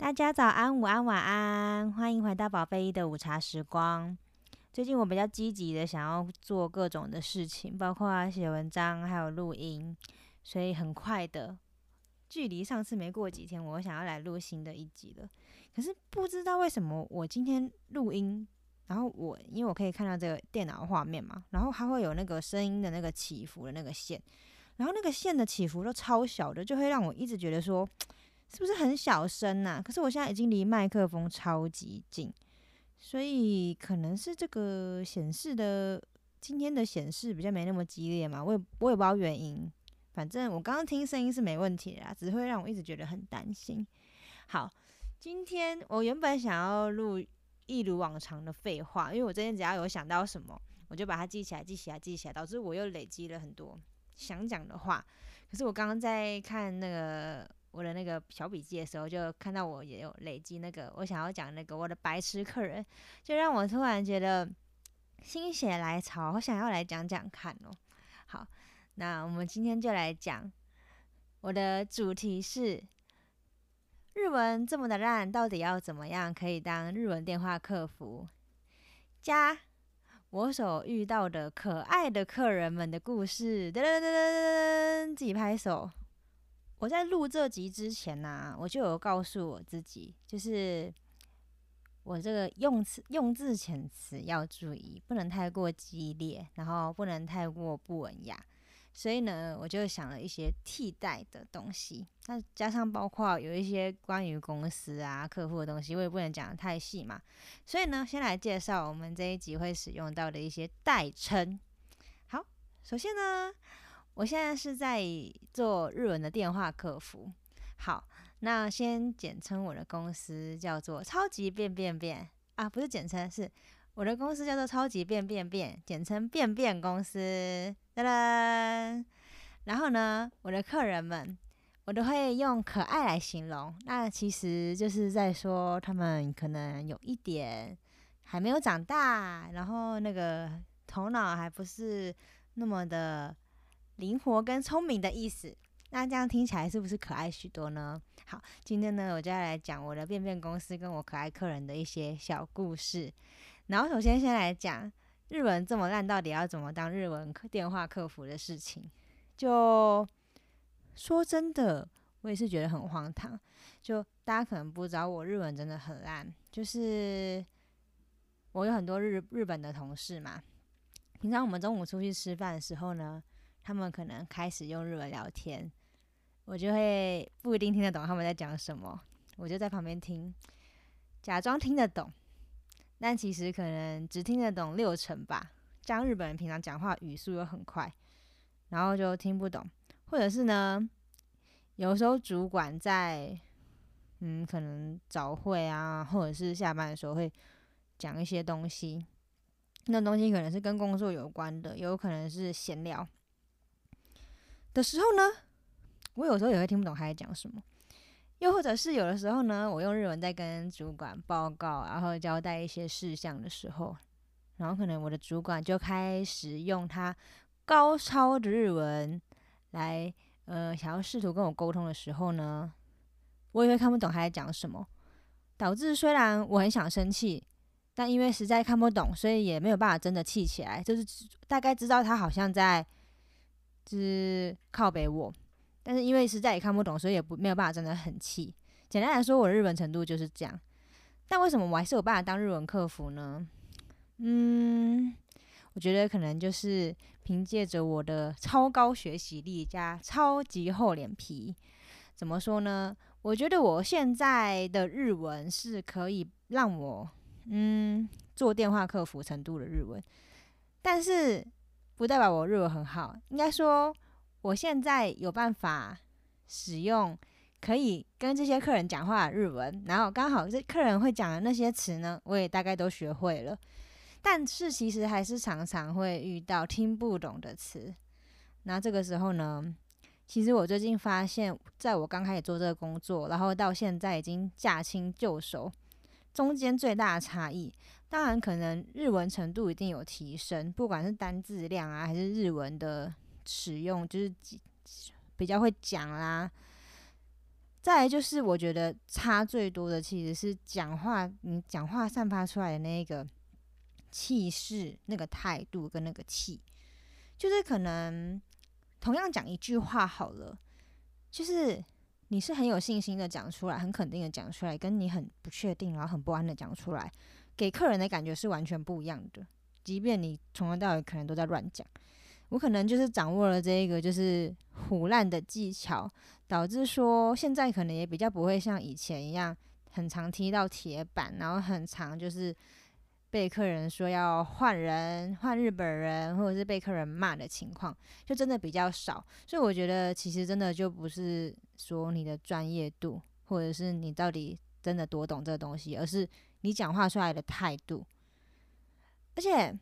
大家早安、午安、晚安，欢迎回到宝贝一的午茶时光。最近我比较积极的想要做各种的事情，包括写文章还有录音，所以很快的，距离上次没过几天，我想要来录新的一集了。可是不知道为什么我今天录音，然后我因为我可以看到这个电脑画面嘛，然后它会有那个声音的那个起伏的那个线，然后那个线的起伏都超小的，就会让我一直觉得说。是不是很小声呐？可是我现在已经离麦克风超级近，所以可能是这个显示的今天的显示比较没那么激烈嘛。我也我也不知道原因，反正我刚刚听声音是没问题的，只会让我一直觉得很担心。好，今天我原本想要录一如往常的废话，因为我今天只要有想到什么，我就把它记起来，记起来，记起来，导致我又累积了很多想讲的话。可是我刚刚在看那个。我的那个小笔记的时候，就看到我也有累积那个我想要讲那个我的白痴客人，就让我突然觉得心血来潮，我想要来讲讲看哦。好，那我们今天就来讲，我的主题是日文这么的烂，到底要怎么样可以当日文电话客服？加我所遇到的可爱的客人们的故事，噔噔噔噔噔，自己拍手。我在录这集之前呢，我就有告诉我自己，就是我这个用词用字遣词要注意，不能太过激烈，然后不能太过不文雅。所以呢，我就想了一些替代的东西。那加上包括有一些关于公司啊、客户的东西，我也不能讲的太细嘛。所以呢，先来介绍我们这一集会使用到的一些代称。好，首先呢。我现在是在做日文的电话客服。好，那先简称我的公司叫做超级变变变啊，不是简称，是我的公司叫做超级变变变，简称变变公司。噔噔。然后呢，我的客人们，我都会用可爱来形容。那其实就是在说他们可能有一点还没有长大，然后那个头脑还不是那么的。灵活跟聪明的意思，那这样听起来是不是可爱许多呢？好，今天呢，我就要来讲我的便便公司跟我可爱客人的一些小故事。然后，首先先来讲日文这么烂，到底要怎么当日文电话客服的事情。就说真的，我也是觉得很荒唐。就大家可能不知道，我日文真的很烂。就是我有很多日日本的同事嘛，平常我们中午出去吃饭的时候呢。他们可能开始用日文聊天，我就会不一定听得懂他们在讲什么，我就在旁边听，假装听得懂，但其实可能只听得懂六成吧。像日本人平常讲话语速又很快，然后就听不懂，或者是呢，有时候主管在，嗯，可能早会啊，或者是下班的时候会讲一些东西，那东西可能是跟工作有关的，有可能是闲聊。的时候呢，我有时候也会听不懂他在讲什么，又或者是有的时候呢，我用日文在跟主管报告，然后交代一些事项的时候，然后可能我的主管就开始用他高超的日文来，呃，想要试图跟我沟通的时候呢，我也会看不懂他在讲什么，导致虽然我很想生气，但因为实在看不懂，所以也没有办法真的气起来，就是大概知道他好像在。是靠北我，但是因为实在也看不懂，所以也不没有办法真的很气。简单来说，我日文程度就是这样。但为什么我还是有办法当日文客服呢？嗯，我觉得可能就是凭借着我的超高学习力加超级厚脸皮。怎么说呢？我觉得我现在的日文是可以让我嗯做电话客服程度的日文，但是。不代表我日文很好，应该说我现在有办法使用可以跟这些客人讲话的日文，然后刚好这客人会讲的那些词呢，我也大概都学会了。但是其实还是常常会遇到听不懂的词。那这个时候呢，其实我最近发现，在我刚开始做这个工作，然后到现在已经驾轻就熟，中间最大的差异。当然，可能日文程度一定有提升，不管是单字量啊，还是日文的使用，就是比较会讲啦。再来就是我觉得差最多的其实是讲话，你讲话散发出来的那个气势、那个态度跟那个气，就是可能同样讲一句话好了，就是你是很有信心的讲出来，很肯定的讲出来，跟你很不确定然后很不安的讲出来，给客人的感觉是完全不一样的。即便你从头到尾可能都在乱讲。我可能就是掌握了这一个就是胡烂的技巧，导致说现在可能也比较不会像以前一样，很常踢到铁板，然后很常就是被客人说要换人、换日本人，或者是被客人骂的情况，就真的比较少。所以我觉得其实真的就不是说你的专业度，或者是你到底真的多懂这个东西，而是你讲话出来的态度。而且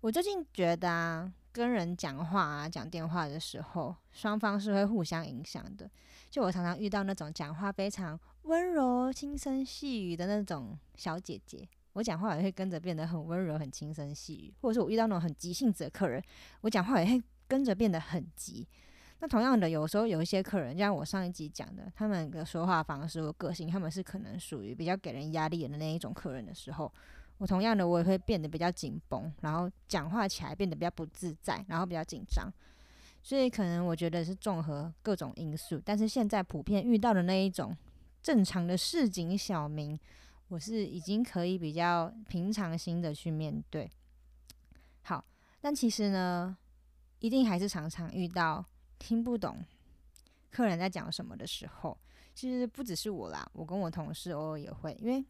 我最近觉得啊。跟人讲话啊，讲电话的时候，双方是会互相影响的。就我常常遇到那种讲话非常温柔、轻声细语的那种小姐姐，我讲话也会跟着变得很温柔、很轻声细语；或者是我遇到那种很急性子的客人，我讲话也会跟着变得很急。那同样的，有时候有一些客人，就像我上一集讲的，他们的说话方式或个性，他们是可能属于比较给人压力的那一种客人的时候。我同样的，我也会变得比较紧绷，然后讲话起来变得比较不自在，然后比较紧张，所以可能我觉得是综合各种因素。但是现在普遍遇到的那一种正常的市井小民，我是已经可以比较平常心的去面对。好，但其实呢，一定还是常常遇到听不懂客人在讲什么的时候。其实不只是我啦，我跟我同事偶尔也会，因为。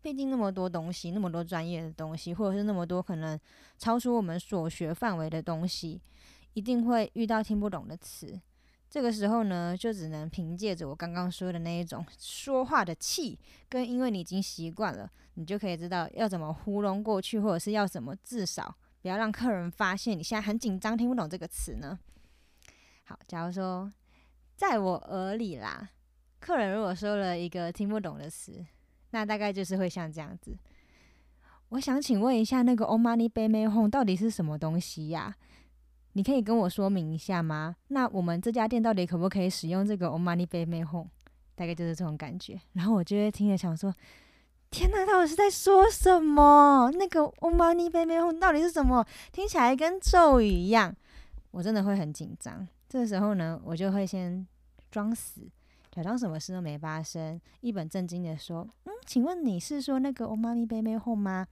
毕竟那么多东西，那么多专业的东西，或者是那么多可能超出我们所学范围的东西，一定会遇到听不懂的词。这个时候呢，就只能凭借着我刚刚说的那一种说话的气，跟因为你已经习惯了，你就可以知道要怎么糊弄过去，或者是要怎么至少不要让客人发现你现在很紧张听不懂这个词呢。好，假如说在我耳里啦，客人如果说了一个听不懂的词。那大概就是会像这样子。我想请问一下，那个 Omani Baby Home 到底是什么东西呀？你可以跟我说明一下吗？那我们这家店到底可不可以使用这个 Omani Baby Home？大概就是这种感觉。然后我就会听着想说：天哪，他是在说什么？那个 Omani Baby Home 到底是什么？听起来跟咒语一样。我真的会很紧张。这个时候呢，我就会先装死。假装什么事都没发生，一本正经的说：“嗯，请问你是说那个 o m a m i Baby Home 吗？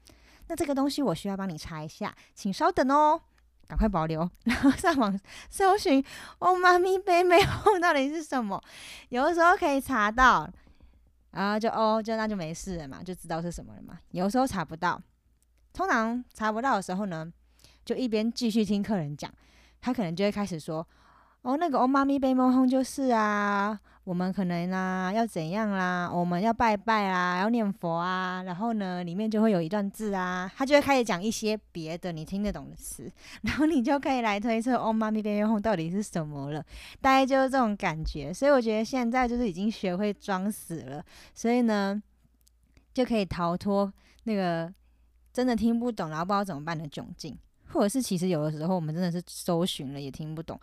那这个东西我需要帮你查一下，请稍等哦，赶快保留，然后上网搜寻 o m a m i Baby Home 到底是什么。有的时候可以查到，然后就哦，就那就没事了嘛，就知道是什么了嘛。有时候查不到，通常查不到的时候呢，就一边继续听客人讲，他可能就会开始说。”哦，那个欧妈咪被蒙轰就是啊，我们可能啦要怎样啦，我们要拜拜啦，要念佛啊，然后呢里面就会有一段字啊，他就会开始讲一些别的你听得懂的词，然后你就可以来推测哦妈咪被蒙轰到底是什么了，大概就是这种感觉。所以我觉得现在就是已经学会装死了，所以呢就可以逃脱那个真的听不懂然后不知道怎么办的窘境，或者是其实有的时候我们真的是搜寻了也听不懂。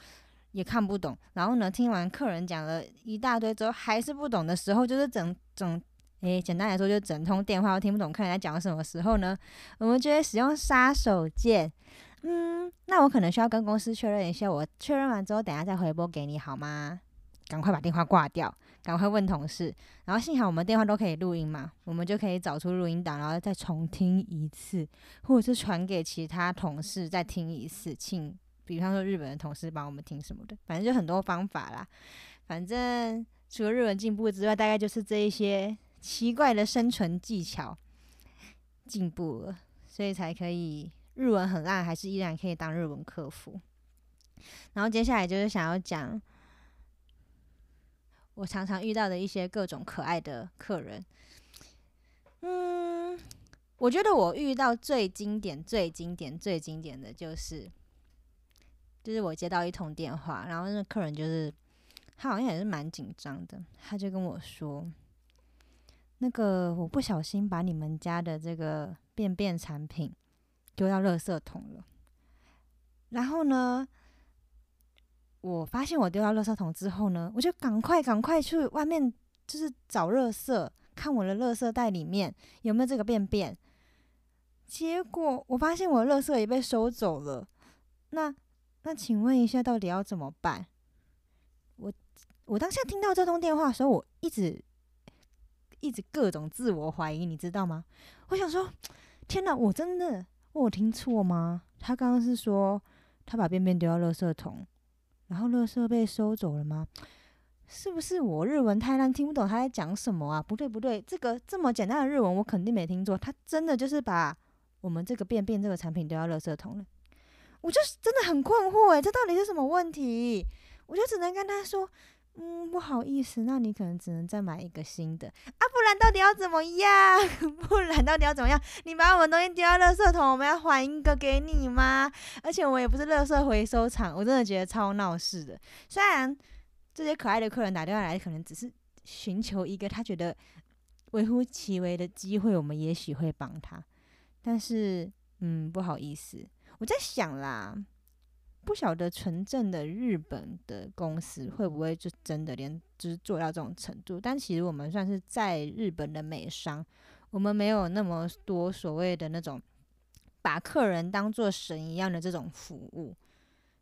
也看不懂，然后呢，听完客人讲了一大堆之后，还是不懂的时候，就是整整，诶，简单来说，就整通电话都听不懂客人在讲什么时候呢？我们就会使用杀手锏，嗯，那我可能需要跟公司确认一下，我确认完之后，等下再回拨给你好吗？赶快把电话挂掉，赶快问同事，然后幸好我们电话都可以录音嘛，我们就可以找出录音档，然后再重听一次，或者是传给其他同事再听一次，请。比方说日本的同事帮我们听什么的，反正就很多方法啦。反正除了日文进步之外，大概就是这一些奇怪的生存技巧进步了，所以才可以日文很烂，还是依然可以当日文客服。然后接下来就是想要讲我常常遇到的一些各种可爱的客人。嗯，我觉得我遇到最经典、最经典、最经典的就是。就是我接到一通电话，然后那客人就是他好像也是蛮紧张的，他就跟我说：“那个我不小心把你们家的这个便便产品丢到垃圾桶了。”然后呢，我发现我丢到垃圾桶之后呢，我就赶快赶快去外面，就是找垃圾，看我的垃圾袋里面有没有这个便便。结果我发现我的垃圾也被收走了。那那请问一下，到底要怎么办？我我当下听到这通电话的时候，我一直一直各种自我怀疑，你知道吗？我想说，天哪，我真的我听错吗？他刚刚是说他把便便丢到垃圾桶。然后垃圾被收走了吗？是不是我日文太烂，听不懂他在讲什么啊？不对不对，这个这么简单的日文我肯定没听错。他真的就是把我们这个便便这个产品丢到垃圾桶了。我就是真的很困惑诶，这到底是什么问题？我就只能跟他说。嗯，不好意思，那你可能只能再买一个新的啊，不然到底要怎么样？不然到底要怎么样？你把我们东西丢到垃圾桶，我们要还一个给你吗？而且我也不是垃圾回收厂，我真的觉得超闹事的。虽然这些可爱的客人打电话来，可能只是寻求一个他觉得微乎其微的机会，我们也许会帮他，但是嗯，不好意思，我在想啦。不晓得纯正的日本的公司会不会就真的连就是做到这种程度？但其实我们算是在日本的美商，我们没有那么多所谓的那种把客人当做神一样的这种服务。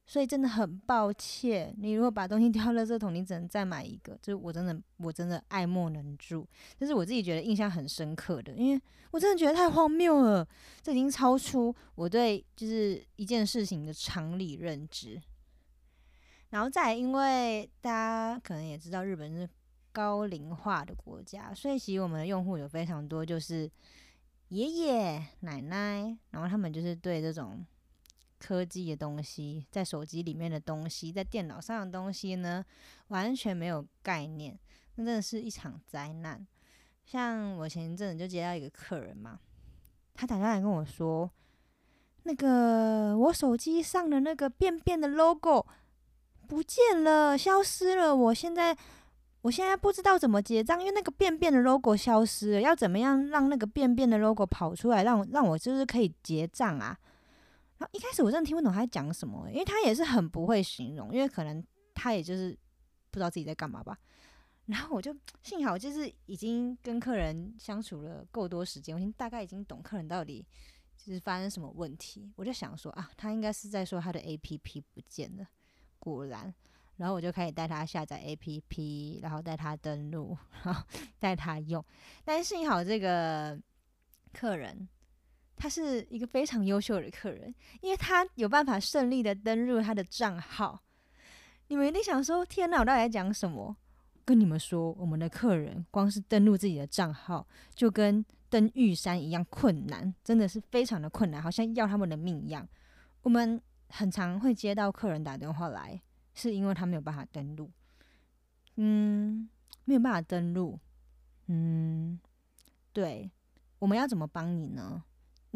所以真的很抱歉，你如果把东西 丢到垃圾桶，你只能再买一个。就是我真的，我真的爱莫能助。这是我自己觉得印象很深刻的，因为我真的觉得太荒谬了，这已经超出我对就是一件事情的常理认知。然后再因为大家可能也知道，日本是高龄化的国家，所以其实我们的用户有非常多就是爷爷奶奶，然后他们就是对这种。科技的东西，在手机里面的东西，在电脑上的东西呢，完全没有概念，那真的是一场灾难。像我前一阵子就接到一个客人嘛，他打电话来跟我说，那个我手机上的那个便便的 logo 不见了，消失了。我现在我现在不知道怎么结账，因为那个便便的 logo 消失了，要怎么样让那个便便的 logo 跑出来，让让我就是可以结账啊？然后一开始我真的听不懂他在讲什么，因为他也是很不会形容，因为可能他也就是不知道自己在干嘛吧。然后我就幸好就是已经跟客人相处了够多时间，我已经大概已经懂客人到底就是发生什么问题。我就想说啊，他应该是在说他的 A P P 不见了。果然，然后我就开始带他下载 A P P，然后带他登录，然后 带他用。但是幸好这个客人。他是一个非常优秀的客人，因为他有办法顺利的登入他的账号。你们一定想说：“天哪，我到底在讲什么？”跟你们说，我们的客人光是登录自己的账号，就跟登玉山一样困难，真的是非常的困难，好像要他们的命一样。我们很常会接到客人打电话来，是因为他没有办法登录。嗯，没有办法登录。嗯，对，我们要怎么帮你呢？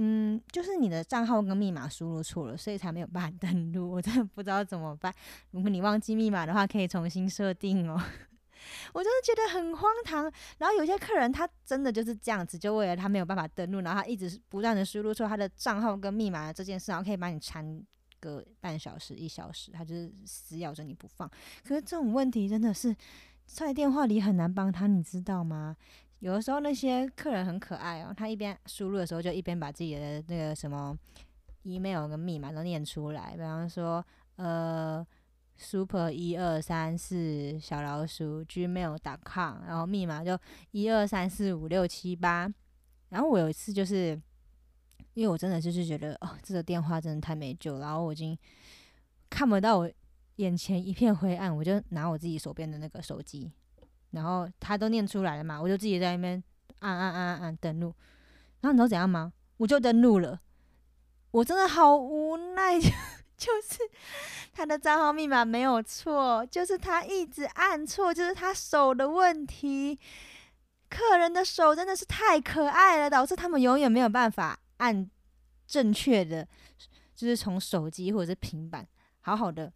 嗯，就是你的账号跟密码输入错了，所以才没有办法登录。我真的不知道怎么办。如果你忘记密码的话，可以重新设定哦。我真的觉得很荒唐。然后有些客人他真的就是这样子，就为了他没有办法登录，然后他一直不断的输入错他的账号跟密码这件事，然后可以把你缠个半小时一小时，他就是死咬着你不放。可是这种问题真的是在电话里很难帮他，你知道吗？有的时候那些客人很可爱哦，他一边输入的时候就一边把自己的那个什么 email 跟密码都念出来，比方说呃 super 一二三四小老鼠 gmail.com，然后密码就一二三四五六七八。然后我有一次就是因为我真的就是觉得哦这个电话真的太没救，然后我已经看不到我眼前一片灰暗，我就拿我自己手边的那个手机。然后他都念出来了嘛，我就自己在那边按按按按按登录，然后你知道怎样吗？我就登录了，我真的好无奈，就是他的账号密码没有错，就是他一直按错，就是他手的问题。客人的手真的是太可爱了，导致他们永远没有办法按正确的，就是从手机或者是平板好好的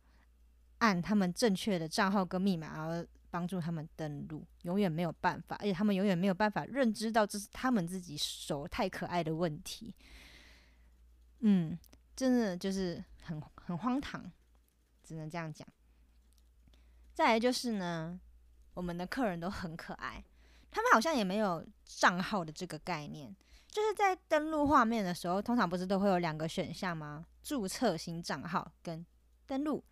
按他们正确的账号跟密码，帮助他们登录，永远没有办法，而且他们永远没有办法认知到这是他们自己手太可爱的问题。嗯，真的就是很很荒唐，只能这样讲。再来就是呢，我们的客人都很可爱，他们好像也没有账号的这个概念，就是在登录画面的时候，通常不是都会有两个选项吗？注册新账号跟登录。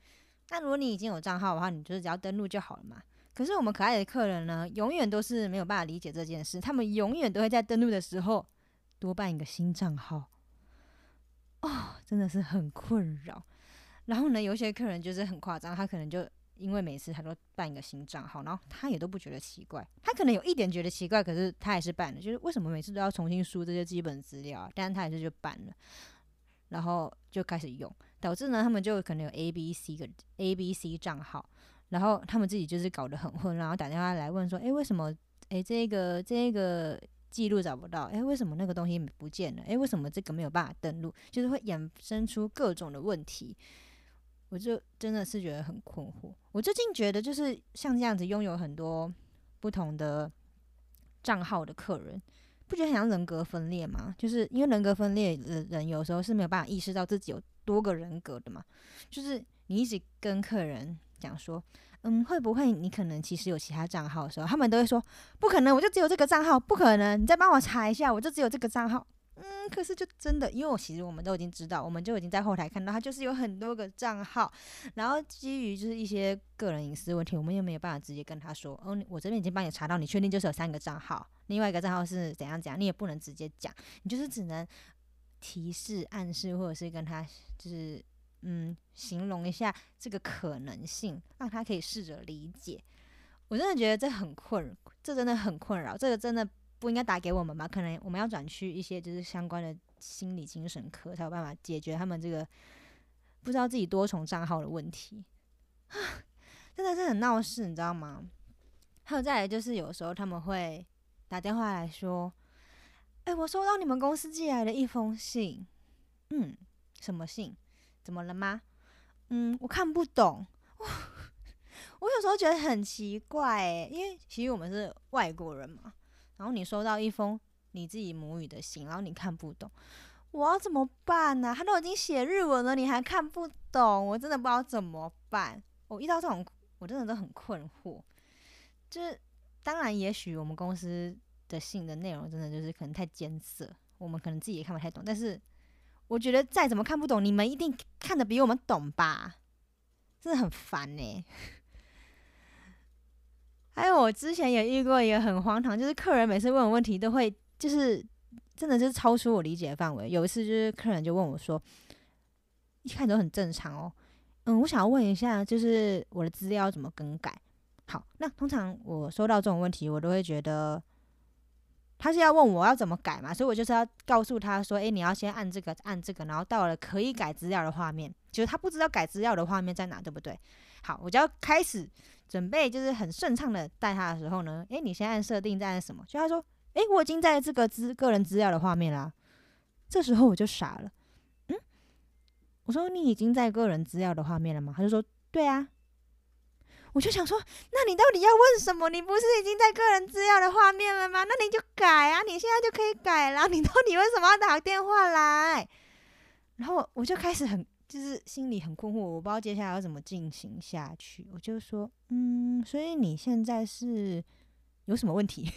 那如果你已经有账号的话，你就是只要登录就好了嘛。可是我们可爱的客人呢，永远都是没有办法理解这件事，他们永远都会在登录的时候多办一个新账号。哦，真的是很困扰。然后呢，有些客人就是很夸张，他可能就因为每次他都办一个新账号，然后他也都不觉得奇怪。他可能有一点觉得奇怪，可是他还是办了。就是为什么每次都要重新输这些基本资料？但是他还是就办了，然后就开始用，导致呢，他们就可能有 A、B、C 个 A、B、C 账号，然后他们自己就是搞得很混，然后打电话来问说：“诶，为什么？诶，这个这个。”记录找不到，诶，为什么那个东西不见了？诶，为什么这个没有办法登录？就是会衍生出各种的问题，我就真的是觉得很困惑。我最近觉得，就是像这样子拥有很多不同的账号的客人，不觉得很像人格分裂吗？就是因为人格分裂的人有时候是没有办法意识到自己有多个人格的嘛。就是你一直跟客人讲说。嗯，会不会你可能其实有其他账号的时候，他们都会说不可能，我就只有这个账号，不可能，你再帮我查一下，我就只有这个账号。嗯，可是就真的，因为我其实我们都已经知道，我们就已经在后台看到他就是有很多个账号，然后基于就是一些个人隐私问题，我们又没有办法直接跟他说，哦，我这边已经帮你查到，你确定就是有三个账号，另外一个账号是怎样怎样，你也不能直接讲，你就是只能提示、暗示，或者是跟他就是。嗯，形容一下这个可能性，让他可以试着理解。我真的觉得这很困，这真的很困扰。这个真的不应该打给我们吧？可能我们要转去一些就是相关的心理精神科，才有办法解决他们这个不知道自己多重账号的问题！真的是很闹事，你知道吗？还有再来就是有时候他们会打电话来说：“哎，我收到你们公司寄来的一封信。”嗯，什么信？怎么了吗？嗯，我看不懂。我有时候觉得很奇怪诶，因为其实我们是外国人嘛。然后你收到一封你自己母语的信，然后你看不懂，我要怎么办呢？他都已经写日文了，你还看不懂，我真的不知道怎么办。我遇到这种，我真的都很困惑。就是当然，也许我们公司的信的内容真的就是可能太艰涩，我们可能自己也看不太懂，但是。我觉得再怎么看不懂，你们一定看得比我们懂吧？真的很烦呢。还有我之前也遇过一个很荒唐，就是客人每次问我问题都会，就是真的就是超出我理解的范围。有一次就是客人就问我说，一看都很正常哦，嗯，我想要问一下，就是我的资料怎么更改？好，那通常我收到这种问题，我都会觉得。他是要问我要怎么改嘛，所以我就是要告诉他说：“诶，你要先按这个，按这个，然后到了可以改资料的画面，就是他不知道改资料的画面在哪，对不对？好，我就要开始准备，就是很顺畅的带他的时候呢，诶，你先按设定，再按什么？就他说：诶，我已经在这个资个人资料的画面啦。这时候我就傻了，嗯，我说你已经在个人资料的画面了吗？他就说：对啊。我就想说，那你到底要问什么？你不是已经在个人资料的画面了吗？那你就改啊！你现在就可以改了。你到底为什么要打电话来？然后我就开始很，就是心里很困惑，我不知道接下来要怎么进行下去。我就说，嗯，所以你现在是有什么问题？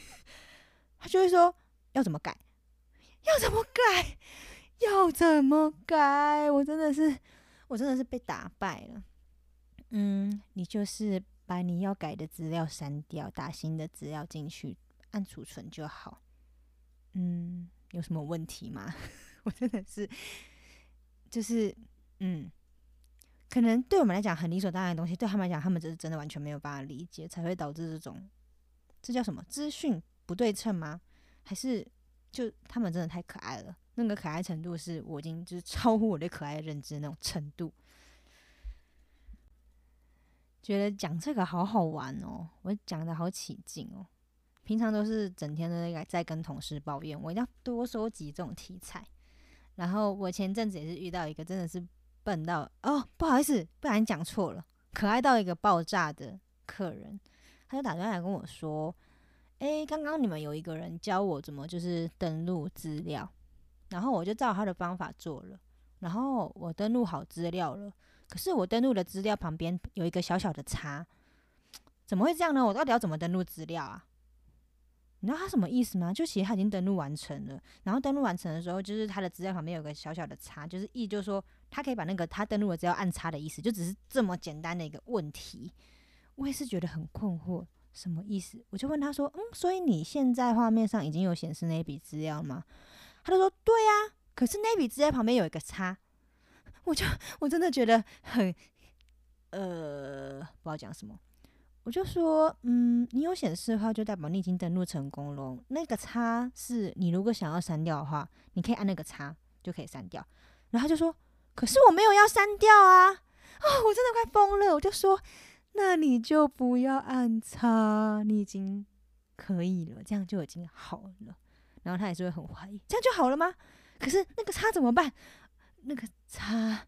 他就会说要怎么改？要怎么改？要怎么改？我真的是，我真的是被打败了。嗯，你就是把你要改的资料删掉，打新的资料进去，按储存就好。嗯，有什么问题吗？我真的是，就是嗯，可能对我们来讲很理所当然的东西，对他们来讲，他们只是真的完全没有办法理解，才会导致这种，这叫什么资讯不对称吗？还是就他们真的太可爱了？那个可爱程度是我已经就是超乎我对可爱的认知的那种程度。觉得讲这个好好玩哦，我讲的好起劲哦。平常都是整天都在跟同事抱怨，我一定要多收集这种题材。然后我前阵子也是遇到一个真的是笨到哦，不好意思，不然讲错了，可爱到一个爆炸的客人，他就打电话来跟我说：“诶，刚刚你们有一个人教我怎么就是登录资料，然后我就照他的方法做了，然后我登录好资料了。”可是我登录的资料旁边有一个小小的叉，怎么会这样呢？我到底要怎么登录资料啊？你知道他什么意思吗？就其实他已经登录完成了，然后登录完成的时候，就是他的资料旁边有个小小的叉，就是意就是说他可以把那个他登录的资料按叉的意思，就只是这么简单的一个问题。我也是觉得很困惑，什么意思？我就问他说：“嗯，所以你现在画面上已经有显示那笔资料吗？”他就说：“对呀，可是那笔资料旁边有一个叉。”我就我真的觉得很呃，不知道讲什么。我就说，嗯，你有显示的话，就代表你已经登录成功了。那个叉是你如果想要删掉的话，你可以按那个叉就可以删掉。然后他就说，可是我没有要删掉啊！啊，我真的快疯了。我就说，那你就不要按叉，你已经可以了，这样就已经好了。然后他也是会很怀疑，这样就好了吗？可是那个叉怎么办？那个叉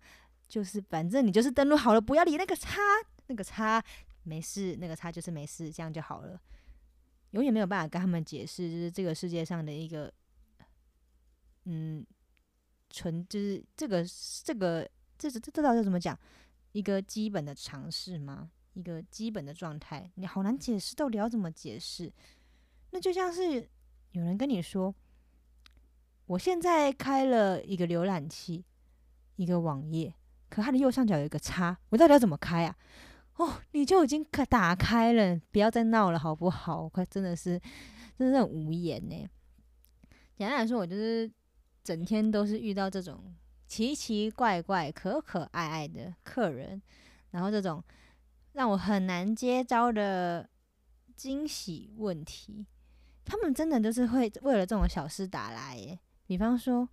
就是反正你就是登录好了，不要理那个叉，那个叉。没事，那个叉就是没事，这样就好了。永远没有办法跟他们解释，就是这个世界上的一个，嗯，纯就是这个这个这这这到底怎么讲？一个基本的常识吗？一个基本的状态，你好难解释，到底要怎么解释？那就像是有人跟你说，我现在开了一个浏览器，一个网页，可它的右上角有一个叉，我到底要怎么开啊？哦，你就已经可打开了，不要再闹了，好不好？快真的是，真的很无言呢。简单来说，我就是整天都是遇到这种奇奇怪怪、可可爱爱的客人，然后这种让我很难接招的惊喜问题，他们真的都是会为了这种小事打来耶。比方说，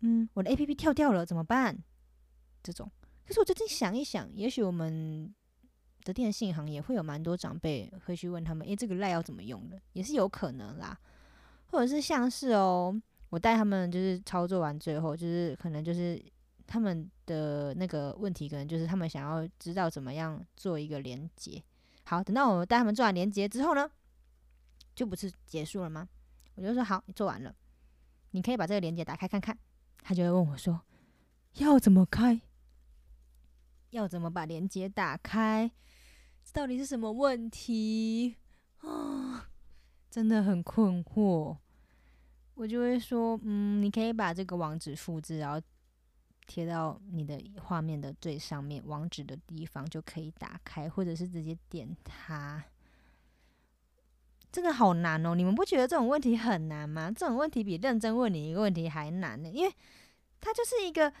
嗯，我的 A P P 跳掉了，怎么办？这种。可是我最近想一想，也许我们的电信行业会有蛮多长辈会去问他们：“诶，这个赖要怎么用的？”也是有可能啦。或者是像是哦，我带他们就是操作完最后，就是可能就是他们的那个问题，可能就是他们想要知道怎么样做一个连接。好，等到我带他们做完连接之后呢，就不是结束了吗？我就说：“好，你做完了，你可以把这个连接打开看看。”他就会问我说：“要怎么开？”要怎么把连接打开？到底是什么问题啊？真的很困惑。我就会说，嗯，你可以把这个网址复制，然后贴到你的画面的最上面，网址的地方就可以打开，或者是直接点它。真的好难哦！你们不觉得这种问题很难吗？这种问题比认真问你一个问题还难呢，因为它就是一个。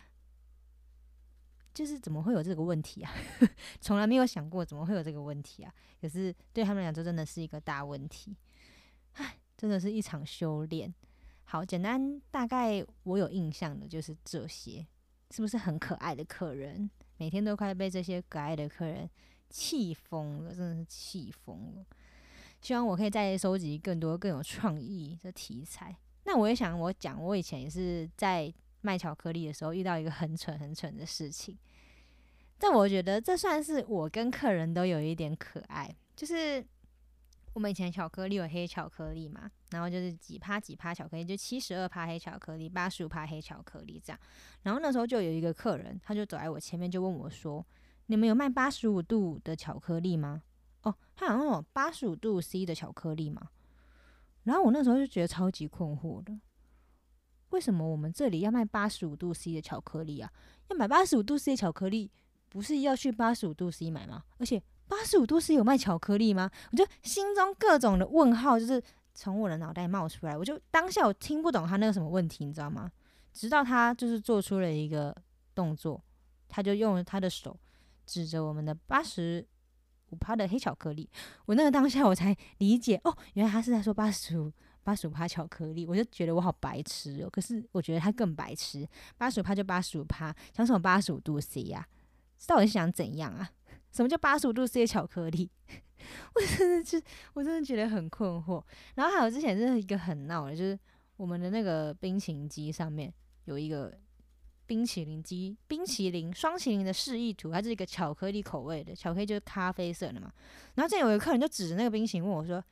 就是怎么会有这个问题啊？从来没有想过怎么会有这个问题啊！可是对他们来说，真的是一个大问题。唉，真的是一场修炼。好，简单大概我有印象的就是这些，是不是很可爱的客人？每天都快被这些可爱的客人气疯了，真的是气疯了。希望我可以再收集更多更有创意的题材。那我也想我讲，我以前也是在。卖巧克力的时候遇到一个很蠢很蠢的事情，但我觉得这算是我跟客人都有一点可爱。就是我们以前巧克力有黑巧克力嘛，然后就是几趴几趴巧克力，就七十二趴黑巧克力，八十五趴黑巧克力这样。然后那时候就有一个客人，他就走在我前面就问我说：“你们有卖八十五度的巧克力吗？”哦，他好像有八十五度 C 的巧克力嘛。然后我那时候就觉得超级困惑的。为什么我们这里要卖八十五度 C 的巧克力啊？要买八十五度 C 的巧克力，不是要去八十五度 C 买吗？而且八十五度 C 有卖巧克力吗？我就心中各种的问号，就是从我的脑袋冒出来。我就当下我听不懂他那个什么问题，你知道吗？直到他就是做出了一个动作，他就用他的手指着我们的八十五趴的黑巧克力，我那个当下我才理解哦，原来他是在说八十五。八十五趴巧克力，我就觉得我好白痴哦。可是我觉得他更白痴，八十五趴就八十五趴，讲什么八十五度 C 呀？到底是想怎样啊？什么叫八十五度 C 的巧克力？我真的是，我真的觉得很困惑。然后还有之前是一个很闹的，就是我们的那个冰淇淋机上面有一个冰淇淋机，冰淇淋双淇淋的示意图，它是一个巧克力口味的，巧克力就是咖啡色的嘛。然后这有一个客人就指着那个冰淇淋问我说。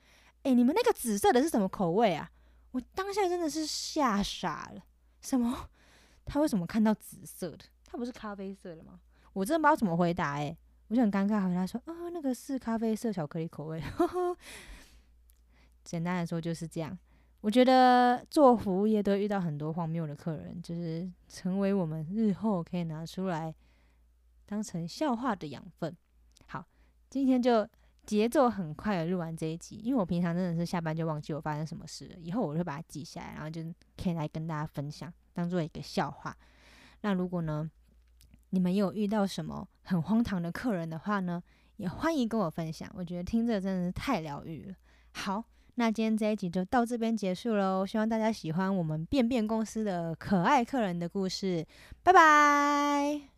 哎，你们那个紫色的是什么口味啊？我当下真的是吓傻了。什么？他为什么看到紫色的？它不是咖啡色的吗？我真的不知道怎么回答。哎，我就很尴尬，回答说：“哦，那个是咖啡色巧克力口味。”呵 呵简单的说就是这样。我觉得做服务业都遇到很多荒谬的客人，就是成为我们日后可以拿出来当成笑话的养分。好，今天就节奏很快的录完这一集，因为我平常真的是下班就忘记我发生什么事了，以后我会把它记下来，然后就可以来跟大家分享，当做一个笑话。那如果呢，你们有遇到什么很荒唐的客人的话呢，也欢迎跟我分享。我觉得听这真的是太疗愈了。好。那今天这一集就到这边结束喽，希望大家喜欢我们便便公司的可爱客人的故事，拜拜。